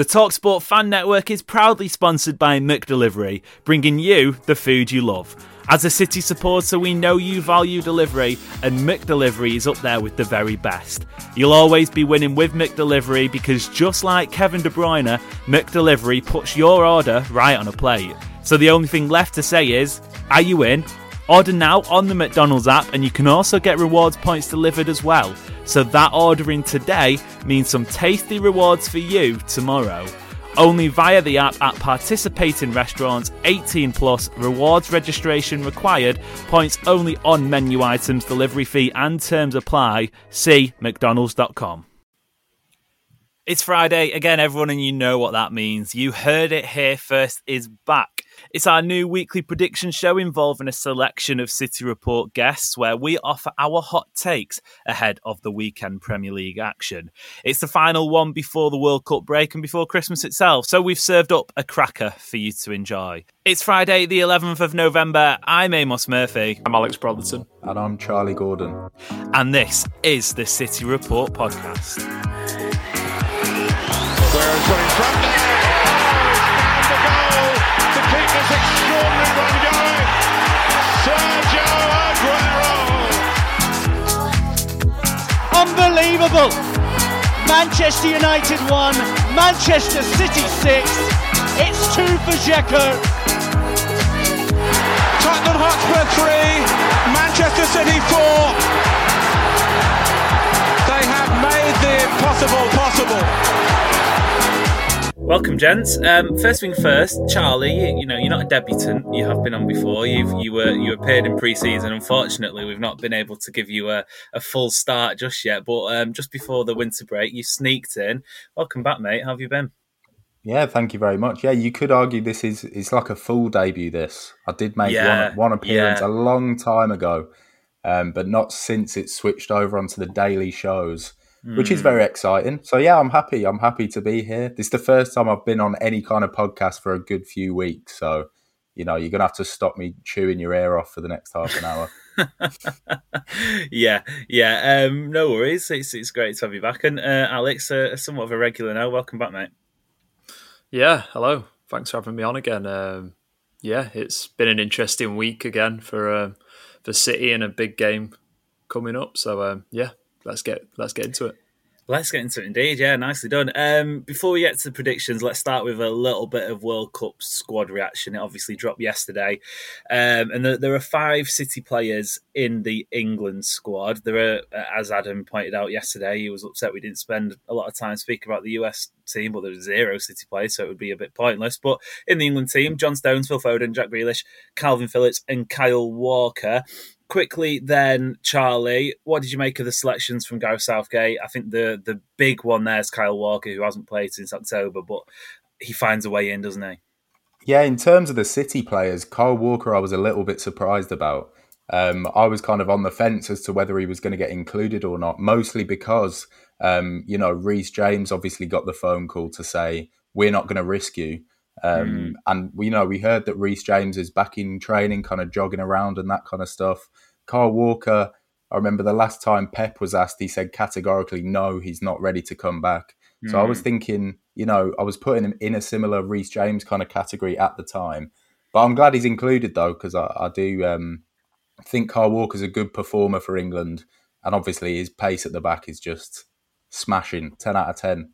The Talksport Fan Network is proudly sponsored by McDelivery, bringing you the food you love. As a City supporter, we know you value delivery, and McDelivery is up there with the very best. You'll always be winning with McDelivery because just like Kevin De Bruyne, McDelivery puts your order right on a plate. So the only thing left to say is, are you in? Order now on the McDonald's app, and you can also get rewards points delivered as well. So that ordering today means some tasty rewards for you tomorrow. Only via the app at participating restaurants, 18 plus, rewards registration required, points only on menu items, delivery fee and terms apply. See McDonald's.com. It's Friday again, everyone, and you know what that means. You heard it here first is back. It's our new weekly prediction show involving a selection of City Report guests where we offer our hot takes ahead of the weekend Premier League action. It's the final one before the World Cup break and before Christmas itself, so we've served up a cracker for you to enjoy. It's Friday, the 11th of November. I'm Amos Murphy. I'm Alex Brotherton. And I'm Charlie Gordon. And this is the City Report podcast. Guerrero's front Unbelievable. Manchester United 1, Manchester City 6. It's 2 for Dzeko. Tottenham Hotspur 3, Manchester City 4. They have made the impossible possible. Welcome, gents. Um, first thing first, Charlie. You, you, know you're not a debutant. You have been on before. You've you were you appeared in pre-season. Unfortunately, we've not been able to give you a, a full start just yet. But um, just before the winter break, you sneaked in. Welcome back, mate. How have you been? Yeah, thank you very much. Yeah, you could argue this is it's like a full debut. This I did make yeah, one, one appearance yeah. a long time ago, um, but not since it switched over onto the daily shows mm. which is very exciting. So yeah, I'm happy. I'm happy to be here. This is the first time I've been on any kind of podcast for a good few weeks. So you know, you're gonna have to stop me chewing your ear off for the next half an hour. yeah, yeah. Um, no worries. It's it's great to have you back. And uh, Alex, uh, somewhat of a regular now. Welcome back, mate. Yeah, hello. Thanks for having me on again. Um, yeah, it's been an interesting week again for um, for City and a big game coming up. So um, yeah, let's get let's get into it. Let's get into it indeed. Yeah, nicely done. Um, before we get to the predictions, let's start with a little bit of World Cup squad reaction. It obviously dropped yesterday. Um, and the, there are five City players in the England squad. There are, as Adam pointed out yesterday, he was upset we didn't spend a lot of time speaking about the US team, but there was zero City players, so it would be a bit pointless. But in the England team, John Stones, Phil Foden, Jack Grealish, Kalvin Phillips, and Kyle Walker quickly then, Charlie, what did you make of the selections from Gareth Southgate? I think the the big one there is Kyle Walker, who hasn't played since October, but he finds a way in, doesn't he? Yeah, in terms of the City players, Kyle Walker, I was a little bit surprised about. Um, I was kind of on the fence as to whether he was going to get included or not, mostly because, um, you know, Reece James obviously got the phone call to say, we're not going to risk you. Um, mm. And we you know we heard that Reece James is back in training, kind of jogging around and that kind of stuff. Carl Walker, I remember the last time Pep was asked, he said categorically no, he's not ready to come back. Mm. So I was hmm. thinking, you know, I was putting him in a similar Reece James kind of category at the time. But I'm glad he's included though, because I, I, do um, think Carl Walker's a good performer for England, and obviously his pace at the back is just smashing, ten out of ten.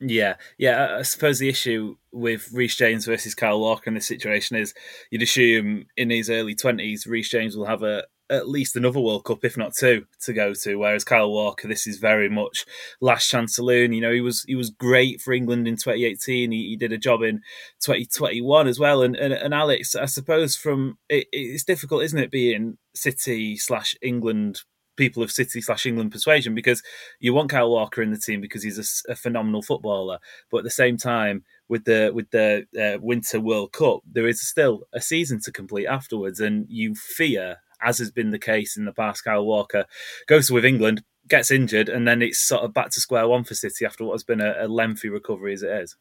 Yeah, yeah. I suppose the issue with Reece James versus Kyle Walker in this situation is you'd assume in his early twenties, Reece James will have a at least another World Cup, if not two, to go to. Whereas Kyle Walker, this is very much last chance saloon. You know, he was he was great for England in 2018. He, he did a job in 2021 as well. And and, and Alex, I suppose from it, it's difficult, isn't it, being City slash England people of City slash England persuasion because you want Kyle Walker in the team because he's a, a, phenomenal footballer, but at the same time, with the with the uh, Winter World Cup, there is still a season to complete afterwards, and you fear as has been the case in the past. Kyle Walker goes with England, gets injured, and then it's sort of back to square one for City after what has been a, a lengthy recovery as it is.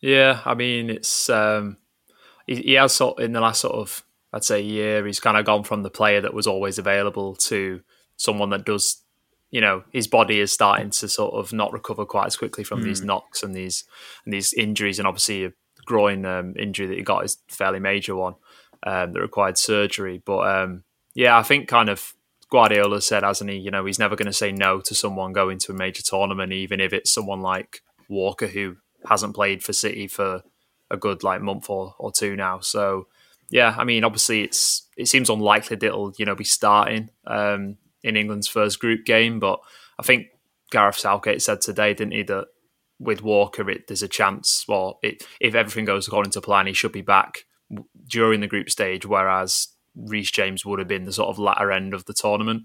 Yeah, I mean, it's um, he, he, has sort in the last sort of I'd say year, he's kind of gone from the player that was always available to someone that does. You know, his body is starting to sort of not recover quite as quickly from mm. these knocks and these and these injuries, and obviously a groin um, injury that he got is a fairly major one um, that required surgery. But um, yeah, I think kind of Guardiola said, hasn't he? You know, he's never going to say no to someone going to a major tournament, even if it's someone like Walker who hasn't played for City for a good like month or, or two now. So yeah, I mean, obviously it's it seems unlikely that it'll you know be starting um, in England's first group game, but I think Gareth Southgate said today, didn't he, that with Walker, it, there's a chance. Well, it, if everything goes according to plan, he should be back during the group stage, whereas Reece James would have been the sort of latter end of the tournament.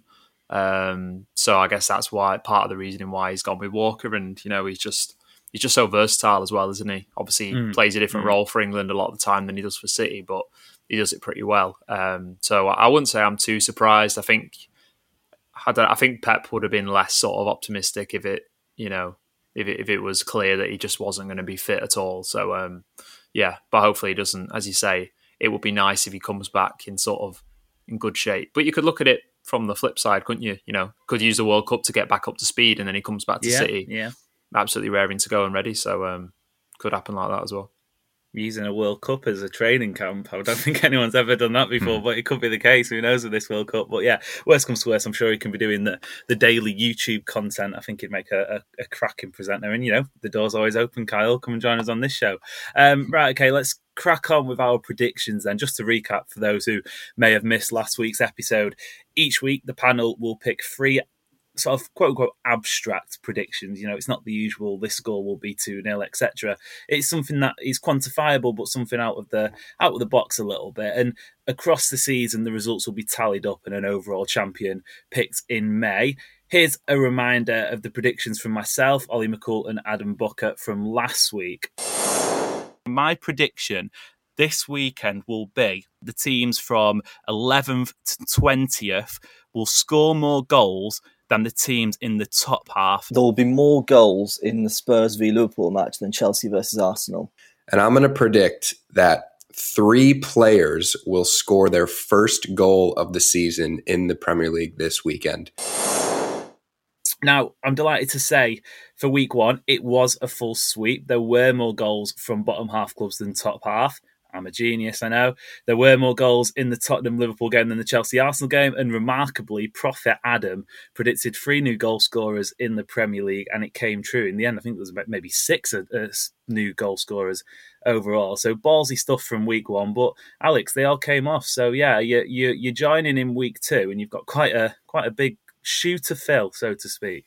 Um, so I guess that's why part of the reasoning why he's gone with Walker, and you know he's just he's just so versatile as well, isn't he? Obviously, he mm. plays a different mm. role for England a lot of the time than he does for City, but he does it pretty well. Um, so I wouldn't say I'm too surprised. I think I, I, think Pep would have been less sort of optimistic if it, you know, if it, if it was clear that he just wasn't going to be fit at all. So um, yeah, but hopefully he doesn't. As you say, it would be nice if he comes back in sort of in good shape. But you could look at it from the flip side, couldn't you? You know, could use the World Cup to get back up to speed, and then he comes back to yeah, City, yeah, absolutely raring to go and ready. So um, could happen like that as well using a World Cup as a training camp. I don't think anyone's ever done that before, hmm. but it could be the case. Who knows with this World Cup? But yeah, worst comes to worst, I'm sure he can be doing the, the daily YouTube content. I think he'd make a, a, a cracking presenter. And, you know, the door's always open, Kyle. Come and join us on this show. Um, right, okay, let's crack on with our predictions then. Just to recap for those who may have missed last week's episode, each week the panel will pick three sort of quote unquote abstract predictions. You know, it's not the usual this score will be 2 0, etc. It's something that is quantifiable, but something out of the out of the box a little bit. And across the season, the results will be tallied up and an overall champion picked in May. Here's a reminder of the predictions from myself, Ollie McCool, and Adam Booker from last week. My prediction this weekend will be the teams from 11th to 20th will score more goals than the teams in the top half. There will be more goals in the Spurs v Liverpool match than Chelsea versus Arsenal. And I'm going to predict that three players will score their first goal of the season in the Premier League this weekend. Now, I'm delighted to say for week one, it was a full sweep. There were more goals from bottom half clubs than top half. I'm a genius, I know. There were more goals in the Tottenham Liverpool game than the Chelsea Arsenal game, and remarkably, Prophet Adam predicted three new goal scorers in the Premier League, and it came true. In the end, I think there was maybe six uh, new goal scorers overall. So ballsy stuff from week one, but Alex, they all came off. So yeah, you, you, you're joining in week two, and you've got quite a quite a big shoe to fill, so to speak.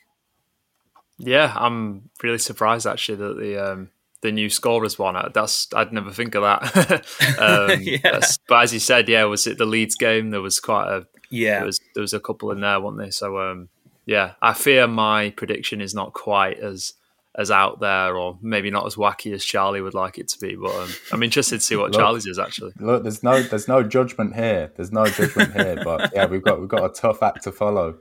Yeah, I'm really surprised actually that the um, the new scorers one. Uh, that's I'd never think of that. um, yeah. But as you said, yeah, was it the Leeds game? There was quite a yeah. There was there was a couple in there, weren't there? So um, yeah, I fear my prediction is not quite as as out there, or maybe not as wacky as Charlie would like it to be. But um, I'm interested to see what look, Charlie's is actually. Look, there's no there's no judgment here. There's no judgment here. But yeah, we've got we've got a tough act to follow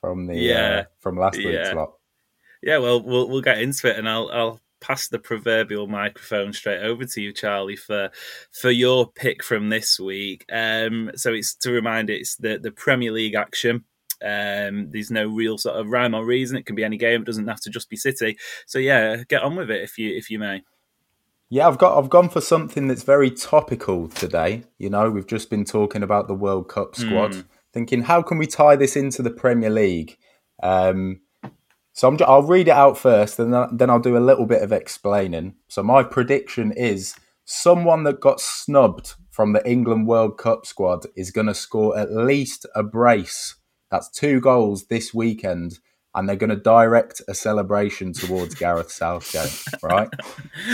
from the yeah uh, from last week's yeah. lot. Yeah, well, we'll we'll get into it, and I'll I'll pass the proverbial microphone straight over to you, Charlie, for for your pick from this week. Um, so it's to remind it, it's the the Premier League action. Um, there's no real sort of rhyme or reason. It can be any game. It doesn't have to just be City. So yeah, get on with it if you if you may. Yeah, I've got I've gone for something that's very topical today. You know, we've just been talking about the World Cup squad, mm. Thinking how can we tie this into the Premier League. Um, So I'm, I'll read it out first, and then I'll do a little bit of explaining. So my prediction is someone that got snubbed from the England World Cup squad is going to score at least a brace. That's two goals this weekend, and they're going to direct a celebration towards Gareth Southgate, right?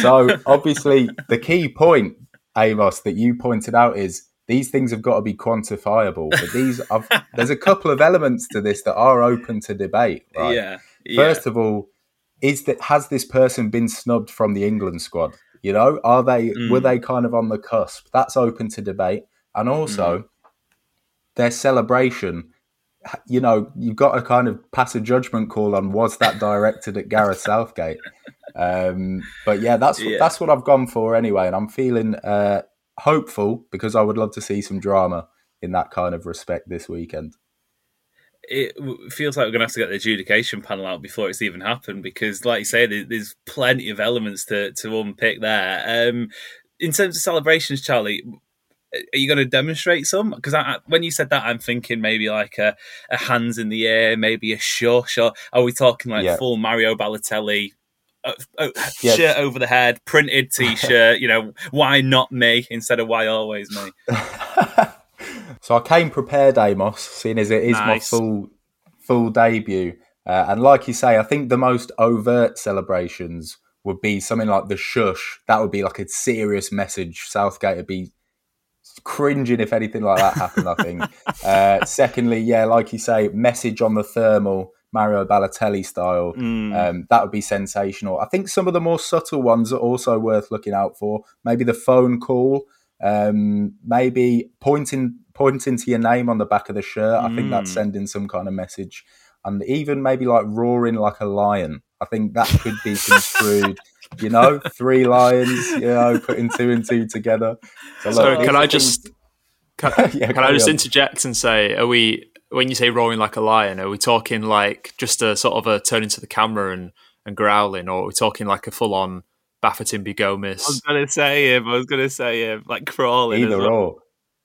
So obviously, the key point, Amos, that you pointed out is these things have got to be quantifiable. But these, I've, there's a couple of elements to this that are open to debate. Right? Yeah, yeah. First of all, is that has this person been snubbed from the England squad? You know, are they mm. were they kind of on the cusp? That's open to debate. And also, mm. their celebration. You know, you've got to kind of pass a judgment call on was that directed at Gareth Southgate. Um, but yeah, that's yeah. that's what I've gone for anyway, and I'm feeling uh, hopeful because I would love to see some drama in that kind of respect this weekend. It feels like we're going to have to get the adjudication panel out before it's even happened because, like you say, there's plenty of elements to, to unpick there. Um, in terms of celebrations, Charlie, are you going to demonstrate some? Because when you said that, I'm thinking maybe like a, a, hands in the air, maybe a shush, or are we talking like yeah. full Mario Balotelli uh, uh, yes. shirt over the head, printed T-shirt. you know, why not me instead of why always me? so I came prepared, Amos, seeing as it is nice. my full full debut. Uh, and like you say, I think the most overt celebrations would be something like the shush. That would be like a serious message. Southgate would be cringing if anything like that happened. I think. uh, secondly, yeah, like you say, message on the thermal. Mario Balotelli style. Mm. Um, that would be sensational. I think some of the more subtle ones are also worth looking out for. Maybe the phone call, um, maybe pointing pointing to your name on the back of the shirt. I mm. think that's mm. sending some kind of message, and even maybe like roaring like a lion. I think that could be construed. you know, three lions. You know, putting two and two together. So, look, can I just? Can, yeah, can I just on. interject and say, are we when you say roaring like a lion, are we talking like just a sort of a turning to the camera and, and growling, or are we talking like a full on Bafétimbi Gomis? I was gonna say him. I was gonna say him, like crawling. Either well. or.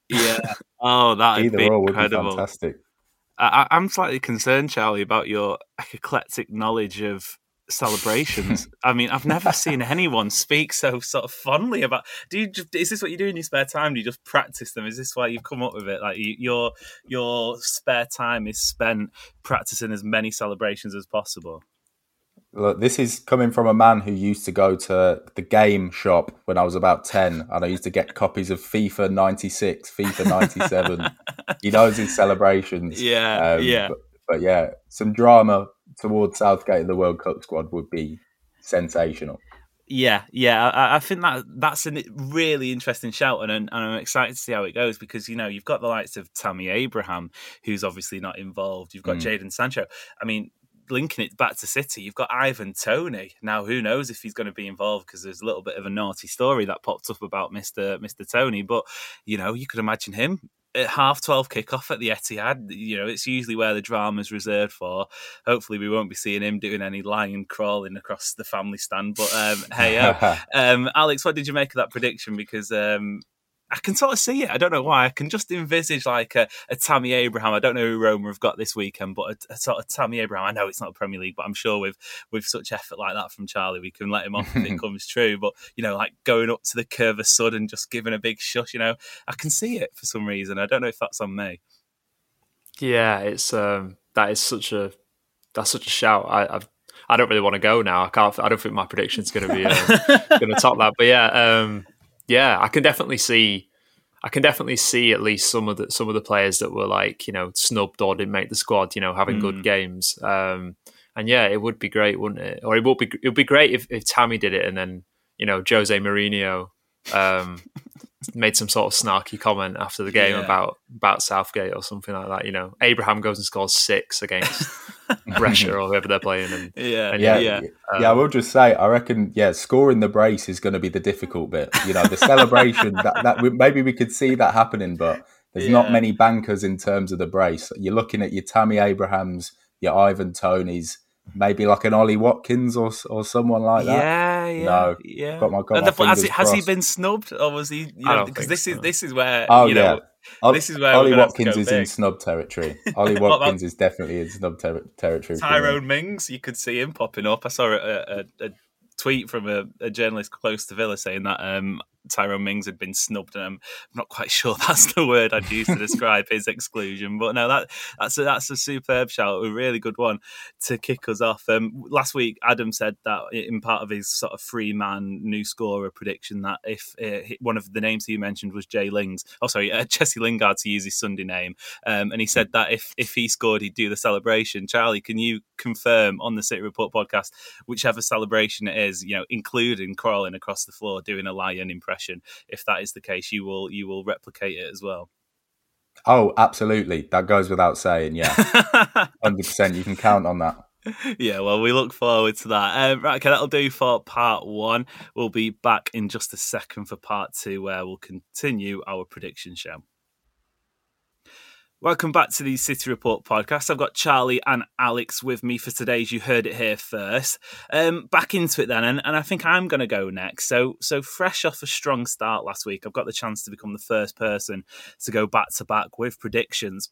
Yeah. Oh, that'd Either be or incredible. Would be fantastic. I, am slightly concerned, Charlie, about your eclectic knowledge of celebrations. I mean, I've never seen anyone speak so sort of fondly about. Do you? Just, is this what you do in your spare time? Do you just practice them? Is this why you've come up with it? Like you, your your spare time is spent practicing as many celebrations as possible. Look, this is coming from a man who used to go to the game shop when I was about 10, and I used to get copies of FIFA 96, FIFA 97. he knows his celebrations. Yeah, um, yeah. But, but, yeah, some drama towards Southgate the World Cup squad would be sensational. Yeah, yeah, I, I, think that that's a really interesting shout, and, and I'm excited to see how it goes because you know you've got the likes of Tammy Abraham, who's obviously not involved. You've got mm. Jadon Sancho. I mean, linking it back to City, you've got Ivan Toney. Now, who knows if he's going to be involved because there's a little bit of a naughty story that popped up about Mister Mister Toney. But you know, you could imagine him at half 12 kickoff at the Etihad. You know, it's usually where the drama's reserved for. Hopefully, we won't be seeing him doing any lion crawling across the family stand. But um, hey, um, Alex, what did you make of that prediction? Because um, I can sort of see it. I don't know why. I can just envisage like a, a Tammy Abraham. I don't know who Roma have got this weekend, but a, a, sort of Tammy Abraham. I know it's not a Premier League, but I'm sure with with such effort like that from Charlie, we can let him off if it comes true. But you know, like going up to the Curva Sud and just giving a big shush. You know, I can see it for some reason. I don't know if that's on me. Yeah, it's um, that is such a that's such a shout. I, I've I don't really want to go now. I can't. I don't think my prediction's going to be uh, going to top that. But yeah, um, yeah, I can definitely see. I can definitely see at least some of the some of the players that were like you know snubbed or didn't make the squad. You know, having mm. good games. Um, and yeah, it would be great, wouldn't it? Or it would be it would be great if, if Tammy did it and then you know Jose Mourinho um, made some sort of snarky comment after the game yeah. about about Southgate or something like that. You know, Abraham goes and scores six against Brescia or whoever they're playing. And, yeah, and yeah, yeah. Um, yeah. I will just say, I reckon, yeah, scoring the brace is going to be the difficult bit. You know, the celebration that, that maybe we could see that happening, but there's yeah. not many bankers in terms of the brace. You're looking at your Tammy Abrahams, your Ivan Toneys maybe like an Ollie Watkins or or someone like that. Yeah, yeah, no, yeah. Got my, got my has, he, has he been snubbed or was he? You know, because this so. is this is where oh you know, yeah. this is where Ollie we're gonna have to Watkins go is in big. snub territory. Ollie Watkins is definitely in snub ter- territory. for me. Tyrone Mings, you could see him popping up. I saw a, a, a tweet from a, a journalist close to Villa saying that um, Tyrone Mings had been snubbed, and I'm not quite sure that's the word I'd use to describe his exclusion. But no, that that's a, that's a superb shout, a really good one to kick us off. Um, last week, Adam said that in part of his sort of free man new scorer prediction that if uh, one of the names he mentioned was Jay Lings, oh sorry, uh, Jesse Lingard to use his Sunday name, um, and he said that if if he scored, he'd do the celebration. Charlie, can you confirm on the City Report podcast whichever celebration it is, you know, including crawling across the floor doing a lion impression? If that is the case, you will you will replicate it as well. Oh, absolutely. That goes without saying. Yeah, hundred percent. You can count on that. yeah, well, we look forward to that. Um, right, okay, that'll do for part one. We'll be back in just a second for part two, where we'll continue our prediction show. Welcome back to the City Report podcast. I've got Charlie and Alex with me for today's. You heard it here first. Um, back into it then, and, and I think I'm going to go next. So, so fresh off a strong start last week, I've got the chance to become the first person to go back to back with predictions.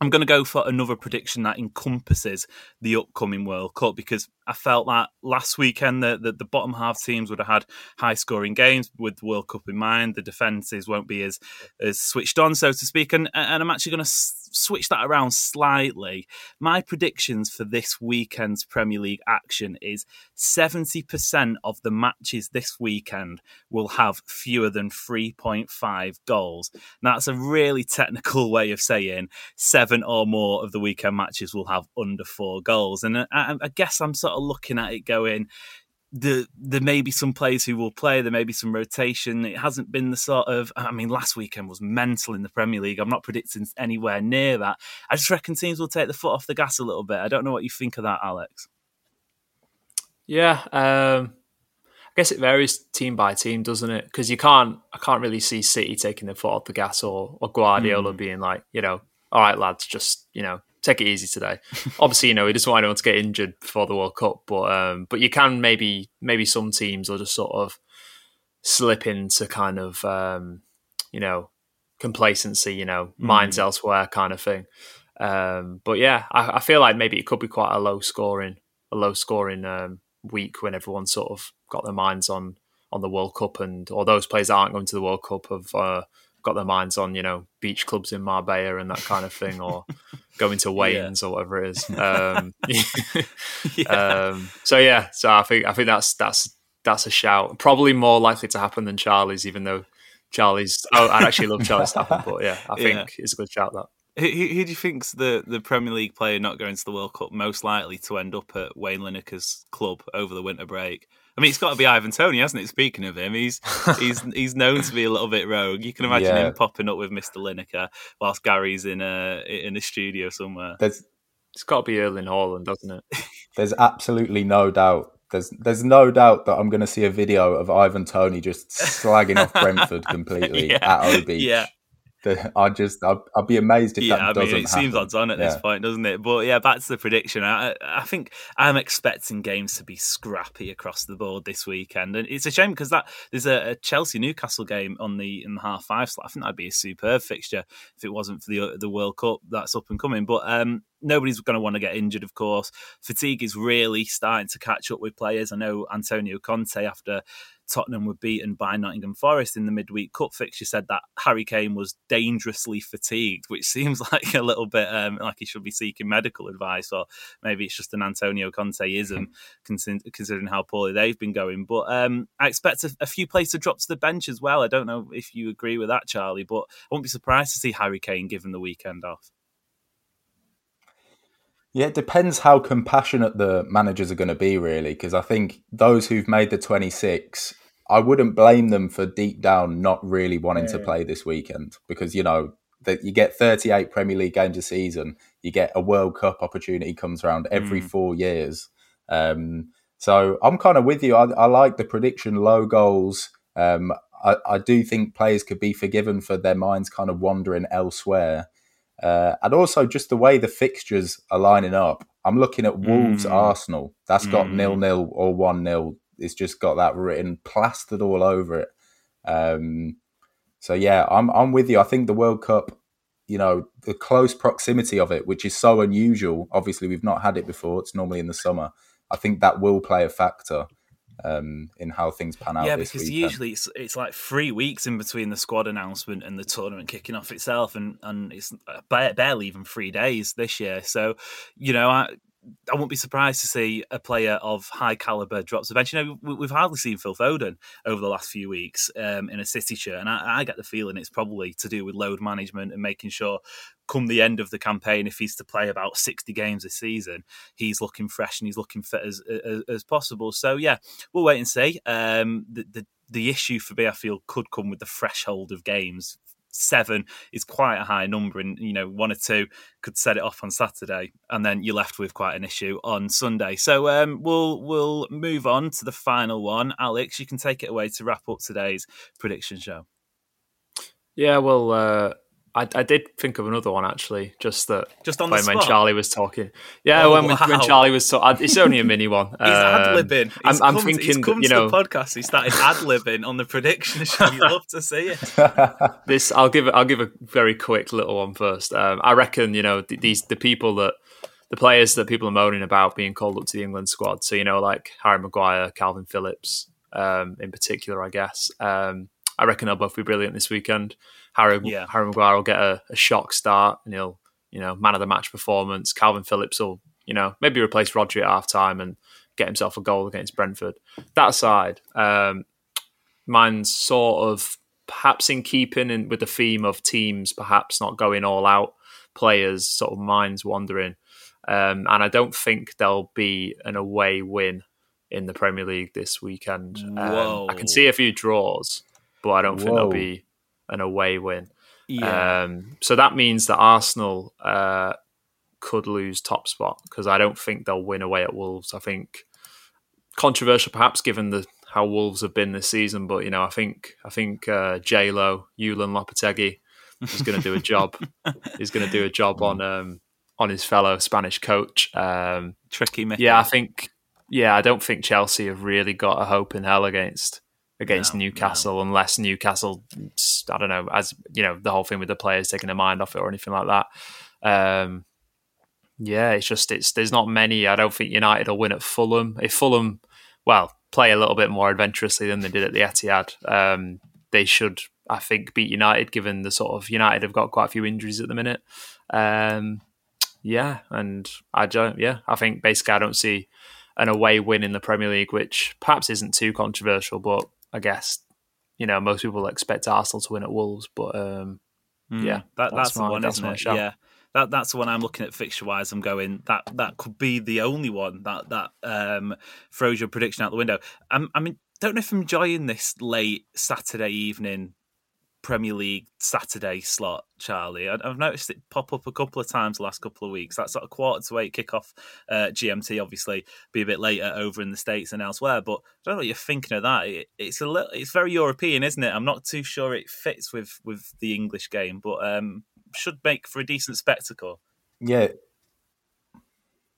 I'm going to go for another prediction that encompasses the upcoming World Cup because I felt that last weekend the, the, the bottom half teams would have had high scoring games with the World Cup in mind. The defences won't be as as switched on, so to speak. And, and I'm actually going to switch that around slightly. My predictions for this weekend's Premier League action is 70% of the matches this weekend will have fewer than 3.5 goals. Now, that's a really technical way of saying seven or more of the weekend matches will have under four goals. And uh, I, I guess I'm sort of looking at it going, the, there may be some players who will play. There may be some rotation. It hasn't been the sort of. I mean, last weekend was mental in the Premier League. I'm not predicting anywhere near that. I just reckon teams will take the foot off the gas a little bit. I don't know what you think of that, Alex. Yeah, um, I guess it varies team by team, doesn't it? Because you can't, I can't really see City taking the foot off the gas or, or Guardiola Mm. being like, you know, all right, lads, just you know, take it easy today. Obviously, you know, he doesn't want anyone to get injured before the World Cup, but um, but you can maybe maybe some teams will just sort of slip into kind of um, you know complacency, you know, minds Mm. elsewhere kind of thing. Um, but yeah, I, I feel like maybe it could be quite a low scoring, a low scoring um, week when everyone sort of got their minds on on the World Cup, and or those players that aren't going to the World Cup have uh, got their minds on you know beach clubs in Marbella and that kind of thing, or going to Wayne's or whatever it is. Um, um, so yeah, so I think I think that's that's that's a shout. Probably more likely to happen than Charlie's, even though Charlie's. Oh, I actually love Charlie Stafford, but yeah, I think Yeah. it's a good shout. That Who, who who do you think's the, the Premier League player not going to the World Cup most likely to end up at Wayne Lineker's club over the winter break? I mean, it's got to be Ivan Toney, hasn't it? Speaking of him, he's he's he's known to be a little bit rogue. You can imagine Yeah. him popping up with Mister Lineker whilst Gary's in a in a studio somewhere. There's it's got to be Erling Haaland, doesn't it? there's absolutely no doubt. There's there's no doubt that I'm going to see a video of Ivan Toney just slagging off Brentford completely Yeah, at O Beach. yeah. I just I'd, I'd be amazed if yeah, that I doesn't mean, it seems happen. odds on at this Yeah. point, doesn't it? But yeah, back to the prediction. I, I think I'm expecting games to be scrappy across the board this weekend, and it's a shame because that there's a, a Chelsea Newcastle game on the in the half five slot. I think that'd be a superb fixture if it wasn't for the the World Cup that's up and coming. But um, nobody's going to want to get injured, of course. Fatigue is really starting to catch up with players. I know Antonio Conte after. Tottenham were beaten by Nottingham Forest in the midweek cup fixture said that Harry Kane was dangerously fatigued, which seems like a little bit um, like he should be seeking medical advice, or maybe it's just an Antonio Conteism, considering how poorly they've been going. But um, I expect a, a few players to drop to the bench as well. I don't know if you agree with that, Charlie, but I won't be surprised to see Harry Kane given the weekend off. Yeah, it depends how compassionate the managers are going to be, really. Because I think those who've made the 26, I wouldn't blame them for deep down not really wanting to play this weekend. Because, you know, that you get 38 Premier League games a season, you get a World Cup opportunity comes around every Mm. four years. Um, so I'm kind of with you. I, I like the prediction low goals. Um, I, I do think players could be forgiven for their minds kind of wandering elsewhere. Uh, and also just the way the fixtures are lining up. I'm looking at Wolves Mm. Arsenal. That's got Mm. nil nil or one nil. It's just got that written plastered all over it. Um, So yeah, I'm I'm with you. I think the World Cup, you know, the close proximity of it, which is so unusual. Obviously, we've not had it before. It's normally in the summer. I think that will play a factor um, in how things pan out. Yeah, because weekend. usually it's it's like three weeks in between the squad announcement and the tournament kicking off itself, and and it's ba- barely even three days this year. So, you know, I. I wouldn't be surprised to see a player of high caliber drop to the bench. You know, we- we've hardly seen Phil Foden over the last few weeks um, in a City shirt, and I, I get the feeling it's probably to do with load management and making sure, come the end of the campaign, if he's to play about sixty games a season, he's looking fresh and he's looking fit as as, as possible. So yeah, we'll wait and see. Um, the, the the issue for me, I feel, could come with the threshold of games. Seven is quite a high number, and you know one or two could set it off on Saturday, and then you're left with quite an issue on Sunday. So um, we'll we'll move on to the final one. Alex, you can take it away to wrap up today's prediction show. Yeah, well, uh, I, I did think of another one actually, just that Just on the when, when? Charlie was talking. Yeah, Oh, when, when when. Charlie was talking, it's only a mini one. He's Um, ad libbing. I'm, I'm come, thinking, he's come you to know, the podcast. He started ad libbing on the prediction show. You love to see it. this I'll give. I'll give a very quick little one first. Um, I reckon you know these the people that the players that people are moaning about being called up to the England squad. So you know like Harry Maguire, Kalvin Phillips, um, in particular, I guess. Um, I reckon they'll both be brilliant this weekend. Harry Yeah. Harry Maguire will get a, a shock start and he'll you know man of the match performance. Kalvin Phillips will you know maybe replace Rodri at half time and get himself a goal against Brentford. That aside, um, mine's sort of perhaps in keeping in, with the theme of teams perhaps not going all out, players sort of minds wandering. Um, and I don't think there'll be an away win in the Premier League this weekend. Um, I can see a few draws, but I don't think there'll be an away win. Yeah. Um, so that means that Arsenal uh, could lose top spot because I don't think they'll win away at Wolves. I think controversial, perhaps, given the how Wolves have been this season. But you know, I think I think uh, J Lo, Julen Lopetegui is going to do a job. He's going to do a job on um, on his fellow Spanish coach. Um, Tricky Mickey. yeah, I think. Yeah, I don't think Chelsea have really got a hope in hell against against No, Newcastle unless Newcastle, I don't know, as you know, the whole thing with the players taking their mind off it or anything like that. Um, yeah, it's just it's there's not many. I don't think United will win at Fulham. If Fulham, well, play a little bit more adventurously than they did at the Etihad, um, they should, I think, beat United. Given the sort of United have got quite a few injuries at the minute. Um, yeah, and I don't. Yeah, I think basically I don't see an away win in the Premier League, which perhaps isn't too controversial, but I guess you know most people expect Arsenal to win at Wolves, but um, Mm, yeah, that, that's, the my- one, that's isn't it? Yeah, that that's the one I'm looking at fixture wise. I'm going that that could be the only one that that um, throws your prediction out the window. I'm, I mean, don't know if I'm enjoying this late Saturday evening Premier League Saturday slot, Charlie. I, I've noticed it pop up a couple of times the last couple of weeks. That sort of quarter to eight kickoff uh, GMT, obviously, be a bit later over in the states and elsewhere. But I don't know what you're thinking of that. It, it's a little, it's very European, isn't it? I'm not too sure it fits with with the English game, but um, should make for a decent spectacle. Yeah.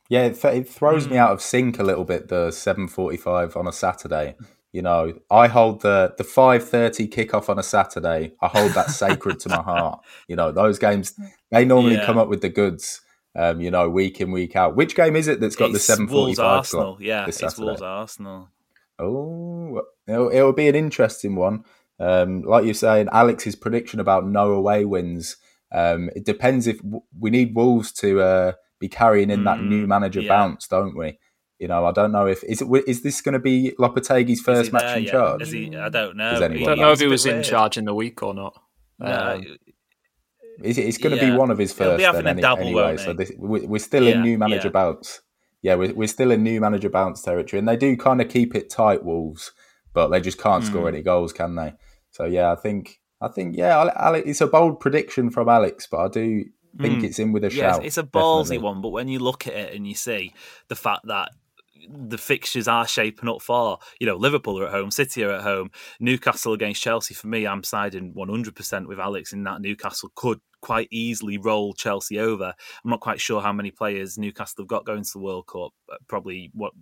Yeah, it, it throws Hmm. me out of sync a little bit. The seven forty-five on a Saturday. You know, I hold the the five thirty kickoff on a Saturday. I hold that sacred to my heart. You know, those games they normally Yeah. come up with the goods. Um, you know, week in week out. Which game is it that's got the It's seven Wolves Arsenal. slot? Yeah, it's Saturday? Wolves Arsenal. Oh, it'll, it'll be an interesting one. Um, like you're saying, Alex's prediction about no away wins. Um, it depends if w- we need Wolves to uh, be carrying in that new Mm, manager yeah. bounce, don't we? You know, I don't know if is it is this going to be Lopetegui's first match in yet? charge? Is he, I don't know. I don't know? know if he was in weird. charge in the week or not. No, Um, Is it, it's going to Yeah. be one of his first then, any- dabble, anyway. So this, we, we're still Yeah, in new manager yeah. bounce. Yeah, we're, we're still in new manager bounce territory, and they do kind of keep it tight, Wolves, but they just can't score Hmm. any goals, can they? So yeah, I think I think yeah, Alex, it's a bold prediction from Alex, but I do think Mm. it's in with a Yeah, shout. it's a ballsy definitely. one, but when you look at it and you see the fact that the fixtures are shaping up for, you know, Liverpool are at home, City are at home, Newcastle against Chelsea. For me, I'm siding 100% with Alex in that Newcastle could quite easily roll Chelsea over. I'm not quite sure how many players Newcastle have got going to the World Cup. Probably what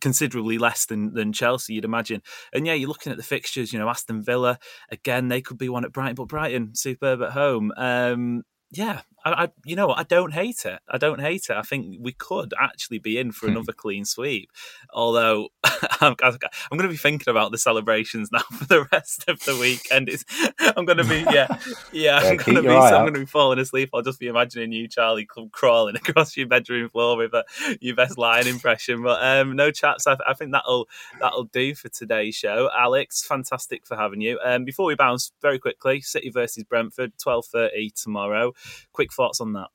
considerably less than than Chelsea, you'd imagine. And yeah, you're looking at the fixtures. You know, Aston Villa again, they could be one at Brighton, but Brighton superb at home. Um, yeah, I, I, you know I don't hate it. I don't hate it. I think we could actually be in for hmm. another clean sweep. Although I'm, I'm going to be thinking about the celebrations now for the rest of the weekend. It's, I'm going to be yeah, yeah. I'm going to be I'm going to be falling asleep. I'll just be imagining you, Charlie, crawling across your bedroom floor with a, your best lion impression. But um, no chaps. I, I, think that'll that'll do for today's show. Alex, fantastic for having you. Um, before we bounce, very quickly, City versus Brentford, twelve thirty tomorrow. Quick thoughts on that.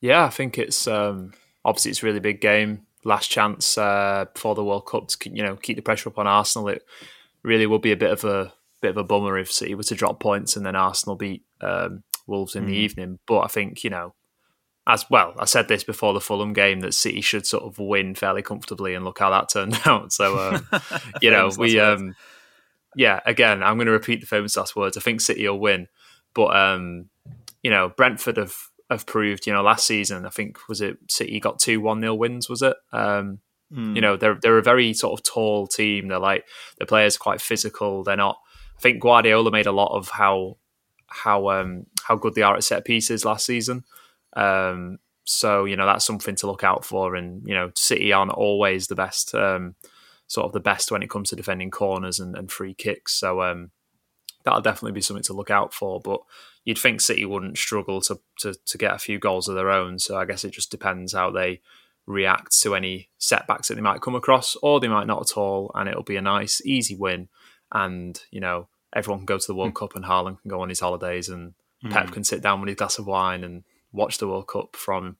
Yeah, I think it's um, obviously it's a really big game. Last chance uh, before the World Cup to you know keep the pressure up on Arsenal. It really will be a bit of a bit of a bummer if City were to drop points and then Arsenal beat um, Wolves in mm. the evening. But I think you know as well, I said this before the Fulham game that City should sort of win fairly comfortably, and look how that turned out. So, um, you know, we, um, yeah, again, I'm going to repeat the famous last words. I think City will win, but um, you know, Brentford have have proved, you know, last season, I think was it City got two one nil wins, was it? Um, mm. You know, they're they're a very sort of tall team. They're like the players are quite physical. They're not. I think Guardiola made a lot of how how um, how good they are at set pieces last season. Um, so you know that's something to look out for. And you know, City aren't always the best, um, sort of the best when it comes to defending corners and, and free kicks. So um, that'll definitely be something to look out for. But you'd think City wouldn't struggle to, to, to get a few goals of their own. So I guess it just depends how they react to any setbacks that they might come across, or they might not at all, and it'll be a nice, easy win. And you know, everyone can go to the World mm. Cup, and Haaland can go on his holidays, and mm. Pep can sit down with his glass of wine and watch the World Cup from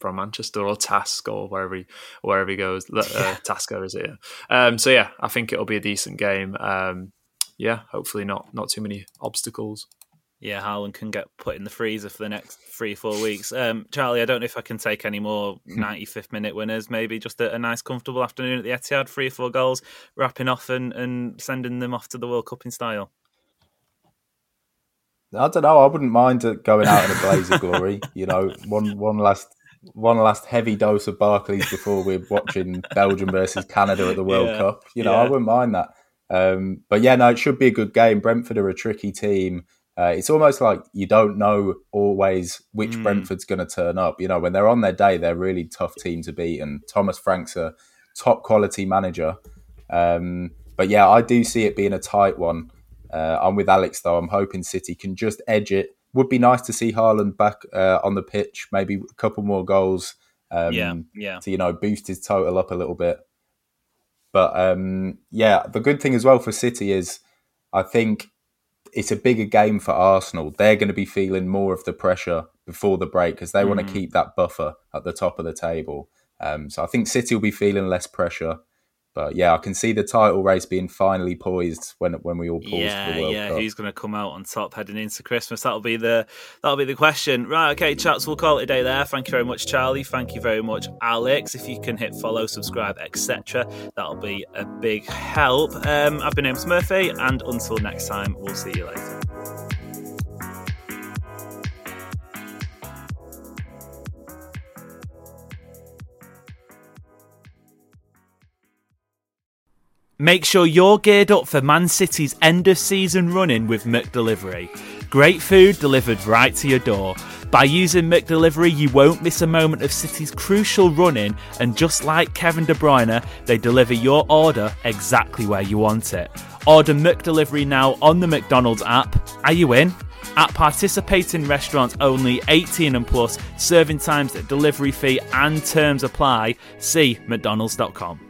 from Manchester or Task or wherever he wherever he goes. Uh, Tasker is it? Um, so yeah, I think it'll be a decent game. Um, yeah, hopefully not not too many obstacles. Yeah, Haaland can get put in the freezer for the next three, four weeks. Um, Charlie, I don't know if I can take any more 95th minute winners. Maybe just a, a, nice, comfortable afternoon at the Etihad, three or four goals, wrapping off and, and sending them off to the World Cup in style. I don't know. I wouldn't mind going out in a blaze of glory. You know, one one last one last heavy dose of Barclays before we're watching Belgium versus Canada at the World yeah, Cup. You know, yeah. I wouldn't mind that. Um, but yeah, no, it should be a good game. Brentford are a tricky team. Uh, it's almost like you don't know always which mm. Brentford's going to turn up. You know, when they're on their day, they're really tough team to beat. And Thomas Frank's a top quality manager. Um, but yeah, I do see it being a tight one. Uh, I'm with Alex though. I'm hoping City can just edge it. Would be nice to see Haaland back uh, on the pitch, maybe a couple more goals. Um, yeah, yeah. To you know, boost his total up a little bit. But um, yeah, the good thing as well for City is I think it's a bigger game for Arsenal. They're going to be feeling more of the pressure before the break because they mm. want to keep that buffer at the top of the table. Um, so I think City will be feeling less pressure. But yeah, I can see the title race being finally poised when when we all pause yeah, for the World yeah. Cup. Who's going to come out on top heading into Christmas? That'll be the that'll be the question. Right, okay, chats. We'll call it a day there. Thank you very much, Charlie. Thank you very much, Alex. If you can hit follow, subscribe, etc., that'll be a big help. Um, I've been Amos Murphy, and until next time, we'll see you later. Make sure you're geared up for Man City's end of season running with McDelivery. Great food delivered right to your door. By using McDelivery, you won't miss a moment of City's crucial running, and just like Kevin De Bruyne, they deliver your order exactly where you want it. Order McDelivery now on the McDonald's app. Are you in? At participating restaurants only, 18 and plus, serving times, delivery fee, and terms apply. See McDonald's.com.